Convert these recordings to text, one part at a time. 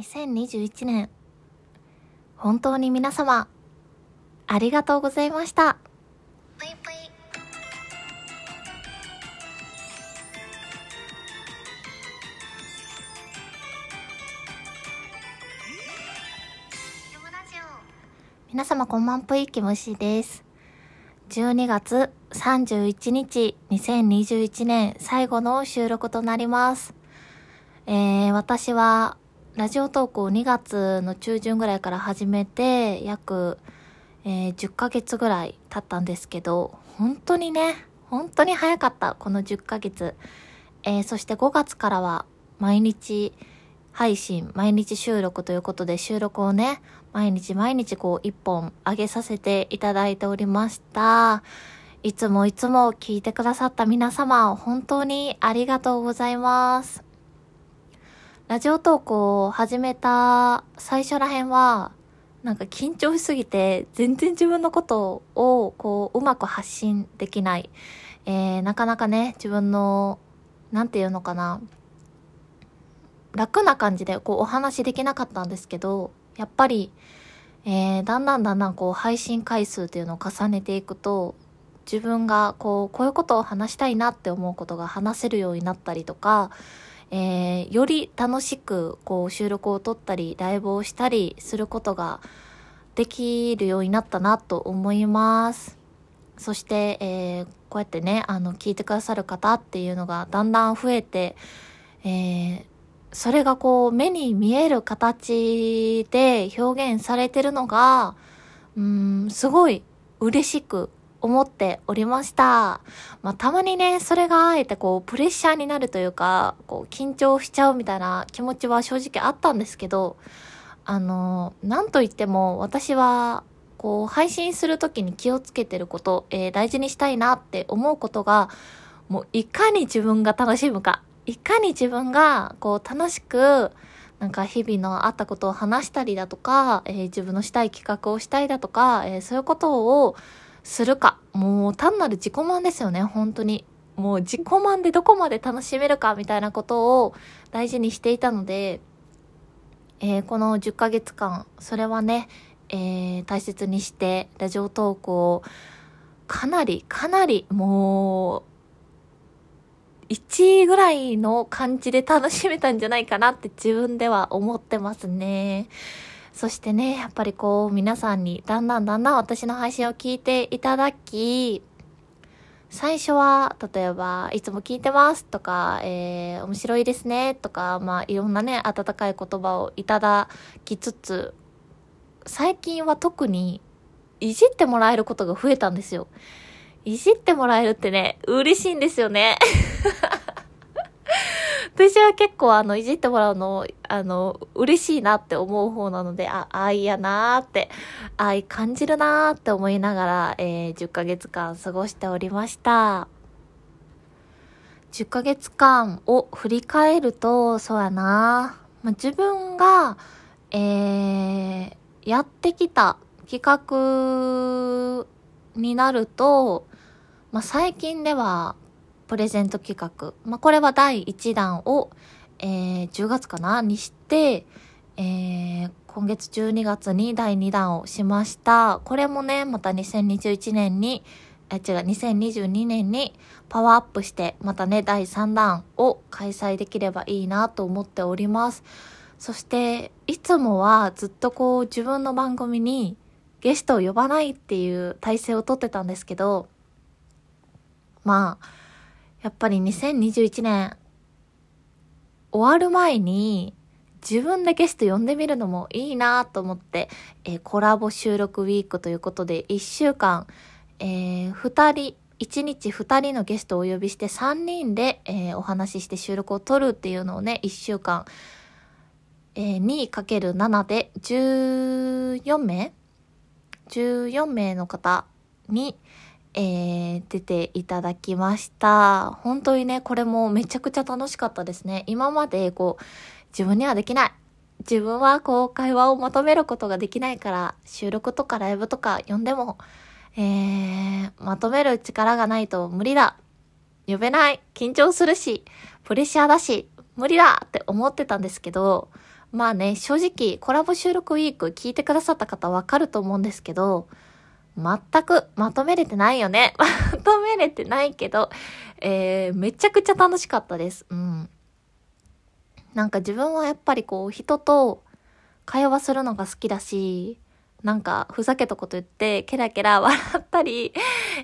2021年、本当に皆様、ありがとうございました。ぷいぷい皆様こんばんぷいきむしです。12月31日2021年最後の収録となります。えー、私はラジオ投稿2月の中旬ぐらいから始めて約、えー10ヶ月ぐらい経ったんですけど、本当にね、本当に早かった、この10ヶ月。えーそして5月からは毎日配信、毎日収録ということで収録をね、毎日毎日こう一本上げさせていただいておりました。いつもいつも聞いてくださった皆様、本当にありがとうございます。ラジオ投稿を始めた最初らへんは、なんか緊張しすぎて、全然自分のことをこう、うまく発信できない。えー、なかなかね、自分の、なんていうのかな、楽な感じでこうお話できなかったんですけど、やっぱり、えー、だんだんだんだんこう配信回数っていうのを重ねていくと、自分がこう、こういうことを話したいなって思うことが話せるようになったりとか、えー、より楽しくこう収録を撮ったり、ライブをしたりすることができるようになったなと思います。そして、えー、こうやってね、あの、聞いてくださる方っていうのがだんだん増えて、えー、それがこう、目に見える形で表現されてるのが、うん、すごい嬉しく思っておりました。まあ、たまにね、それがあえてこう、プレッシャーになるというか、こう、緊張しちゃうみたいな気持ちは正直あったんですけど、あの、なんといっても私は、こう、配信するときに気をつけてること、えー大事にしたいなって思うことが、もういかに自分が楽しむか、いかに自分がこう楽しく、なんか日々のあったことを話したりだとか、えー自分のしたい企画をしたいだとか、えーそういうことをするか。もう単なる自己満ですよね、本当に。もう自己満でどこまで楽しめるかみたいなことを大事にしていたので、えーこの10ヶ月間、それはね、えー大切にして、ラジオ投稿をかなり、かなり、もう、1位ぐらいの感じで楽しめたんじゃないかなって自分では思ってますね。そしてね、やっぱりこう、皆さんにだんだんだんだん私の配信を聞いていただき、最初は、例えば、いつも聞いてますとか、えー、面白いですねとか、まあ、いろんなね、温かい言葉をいただきつつ、最近は特に、いじってもらえることが増えたんですよ。いじってもらえるってね、嬉しいんですよね。私は結構あの、いじってもらうの、あの、嬉しいなって思う方なので、あ、愛やなーって、愛感じるなーって思いながら、えー、10ヶ月間過ごしておりました。10ヶ月間を振り返ると、そうやなまあ、自分が、えー、やってきた企画になると、まあ、最近では、プレゼント企画。まあ、これは第1弾を、えー、10月かな？にして、えー、今月12月に第2弾をしました。これもね、また2021年に、え、違う、2022年にパワーアップして、またね、第3弾を開催できればいいなと思っております。そして、いつもはずっとこう自分の番組にゲストを呼ばないっていう体制をとってたんですけど、まあ、やっぱり2021年終わる前に自分でゲスト呼んでみるのもいいなと思って、えーコラボ収録ウィークということで1週間、えー、2人、1日2人のゲストをお呼びして3人で、えーお話しして収録を撮るっていうのをね、1週間、えー、2×7 で14名 ?14 名の方に、えー、出ていただきました。本当にね、これもめちゃくちゃ楽しかったですね。今までこう、自分にはできない。自分はこう、会話をまとめることができないから、収録とかライブとか呼んでも、えー、まとめる力がないと無理だ。呼べない。緊張するし、プレッシャーだし、無理だって思ってたんですけど、まあね、正直コラボ収録ウィーク聞いてくださった方わかると思うんですけど、全くまとめれてないよね。まとめれてないけど、えー、めちゃくちゃ楽しかったです。うん。なんか自分はやっぱりこう人と会話するのが好きだし、なんかふざけたこと言ってケラケラ 笑ったり、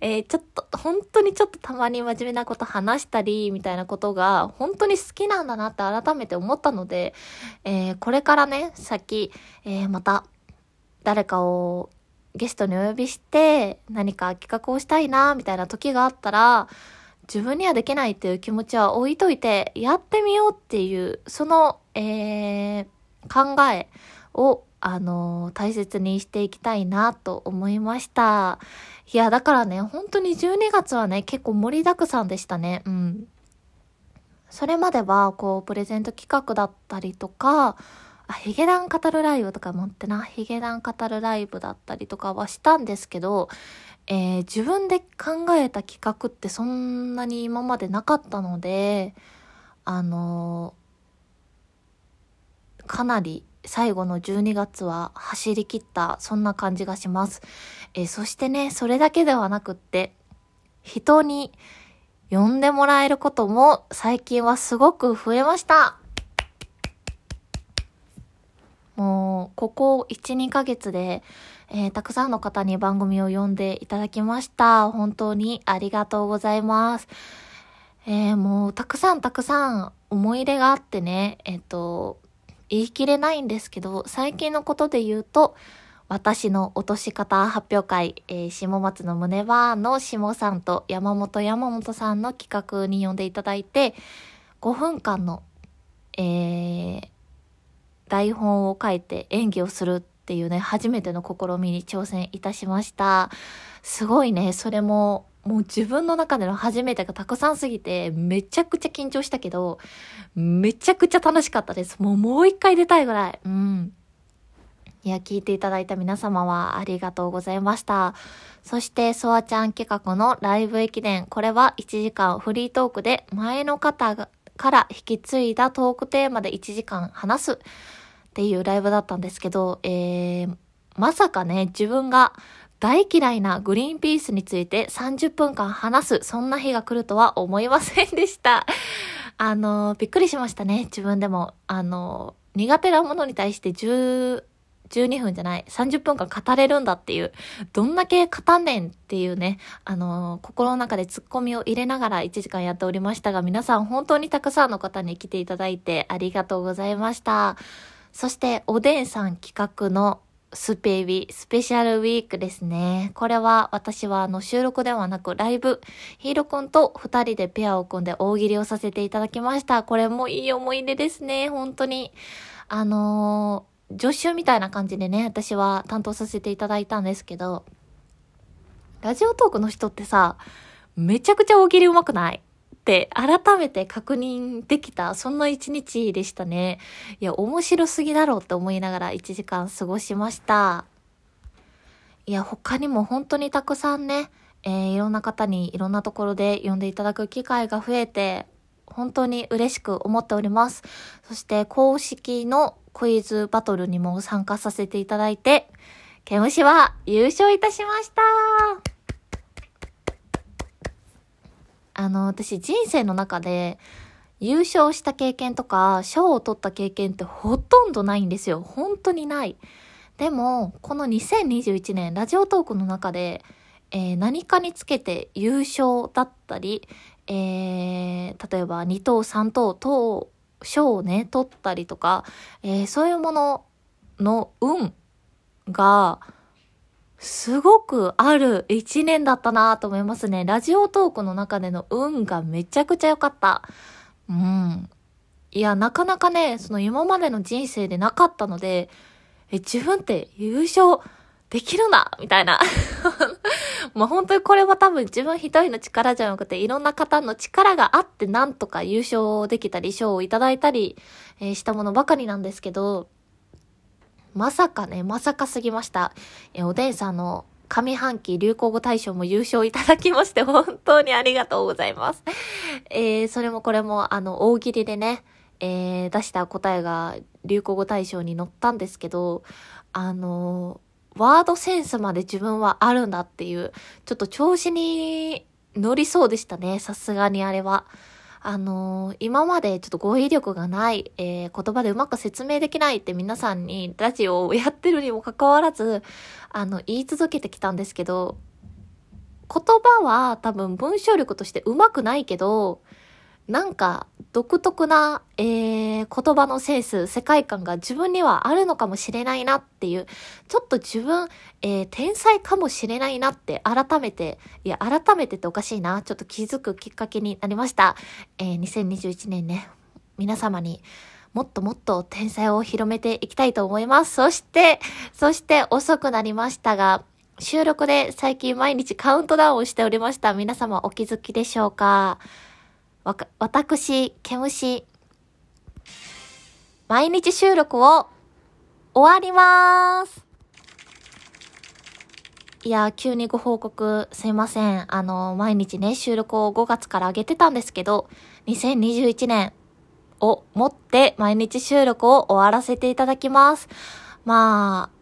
えー、ちょっと、本当にちょっとたまに真面目なこと話したり、みたいなことが本当に好きなんだなって改めて思ったので、えー、これからね、先、えー、また誰かをゲストにお呼びして何か企画をしたいな、みたいな時があったら、自分にはできないっていう気持ちは置いといて、やってみようっていう、その、えー、考えをあの、大切にしていきたいなと思いました。いや、だからね、本当に12月はね、結構盛りだくさんでしたね。うん。それまでは、こう、プレゼント企画だったりとか、あ、ヒゲダン語るライブとか持ってな、ヒゲダン語るライブだったりとかはしたんですけど、えー、自分で考えた企画ってそんなに今までなかったので、あのー、かなり最後の12月は走り切った、そんな感じがします。えー、そしてね、それだけではなくって、人に呼んでもらえることも最近はすごく増えました。ここ1、2ヶ月で、えー、たくさんの方に番組を呼んでいただきました。本当にありがとうございます。えー、もう、たくさんたくさん思い入れがあってね、えっ、ー、と、言い切れないんですけど、最近のことで言うと、私の落とし方発表会、えー、下松の胸バーの下さんと山本山本さんの企画に呼んでいただいて、5分間の、えー、台本を書いて演技をするっていうね、初めての試みに挑戦いたしました。すごいね、それももう自分の中での初めてがたくさんすぎて、めちゃくちゃ緊張したけど、めちゃくちゃ楽しかったです。もうもう一回出たいぐらい。うん。いや、聞いていただいた皆様はありがとうございました。そして、ソワちゃん企画のライブ駅伝。これは1時間フリートークで前の方がから引き継いだトークテーマで1時間話すっていうライブだったんですけど、えー、まさかね、自分が大嫌いなグリーンピースについて30分間話す、そんな日が来るとは思いませんでした。あの、びっくりしましたね、自分でも。あの、苦手なものに対して10、12分じゃない、30分間語れるんだっていう、どんだけ語んねんっていうね、あの、心の中でツッコミを入れながら1時間やっておりましたが、皆さん本当にたくさんの方に来ていただいてありがとうございました。そして、おでんさん企画のスペイビ、スペシャルウィークですね。これは私はあの収録ではなくライブ、ヒーローくんと二人でペアを組んで大喜利をさせていただきました。これもいい思い出ですね、本当に。あのー、助手みたいな感じでね、私は担当させていただいたんですけど、ラジオトークの人ってさ、めちゃくちゃ大喜利上手くないって改めて確認できた、そんな一日でしたね。いや、面白すぎだろうって思いながら1時間過ごしました。いや、他にも本当にたくさんね、えー、いろんな方にいろんなところで呼んでいただく機会が増えて、本当に嬉しく思っております。そして公式のクイズバトルにも参加させていただいて、ケムシは優勝いたしましたあの、私人生の中で優勝した経験とか、賞を取った経験ってほとんどないんですよ。本当にない。でも、この2021年、ラジオトークの中で、えー、何かにつけて優勝だったり、えー、例えば2等3等等賞をね、取ったりとか、えー、そういうものの運が、すごくある一年だったなと思いますね。ラジオトークの中での運がめちゃくちゃ良かった。うん。いや、なかなかね、その今までの人生でなかったので、え、自分って優勝できるなみたいな。もう本当にこれは多分自分一人の力じゃなくて、いろんな方の力があってなんとか優勝できたり、賞をいただいたり、え、したものばかりなんですけど、まさかね、まさかすぎました。え、おでんさんの上半期流行語大賞も優勝いただきまして、本当にありがとうございます。えー、それもこれも、あの、大喜利でね、えー、出した答えが流行語大賞に載ったんですけど、あのワードセンスまで自分はあるんだっていう、ちょっと調子に乗りそうでしたね。さすがにあれは。あのー、今までちょっと語彙力がない、えー、言葉でうまく説明できないって皆さんにラジオをやってるにもかかわらず、あの、言い続けてきたんですけど、言葉は多分文章力としてうまくないけど、なんか独特な、えー、言葉のセンス、世界観が自分にはあるのかもしれないなっていう、ちょっと自分、えー、天才かもしれないなって改めて、いや、改めてっておかしいな、ちょっと気づくきっかけになりました。えー、2021年ね、皆様にもっともっと天才を広めていきたいと思います。そして、そして遅くなりましたが、収録で最近毎日カウントダウンをしておりました。皆様お気づきでしょうか？わか、私、ケムシ、毎日収録を終わりまーす。いや、急にご報告すいません。あの、毎日ね、収録を5月から上げてたんですけど、2021年をもって毎日収録を終わらせていただきます。まあ、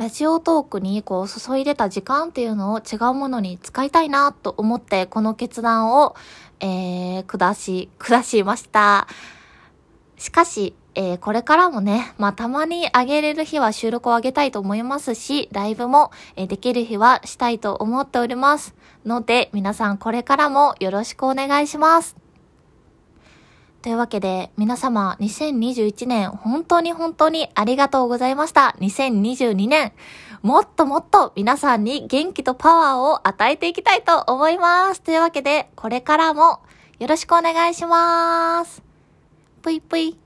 ラジオトークにこう注いでた時間っていうのを違うものに使いたいなと思ってこの決断を、えー、下し、下しました。しかし、えー、これからもね、まあ、たまにあげれる日は収録をあげたいと思いますし、ライブも、えー、できる日はしたいと思っております。ので、皆さんこれからもよろしくお願いします。というわけで、皆様、2021年、本当に本当にありがとうございました。2022年、もっともっと皆さんに元気とパワーを与えていきたいと思います。というわけで、これからもよろしくお願いします。ぷいぷい。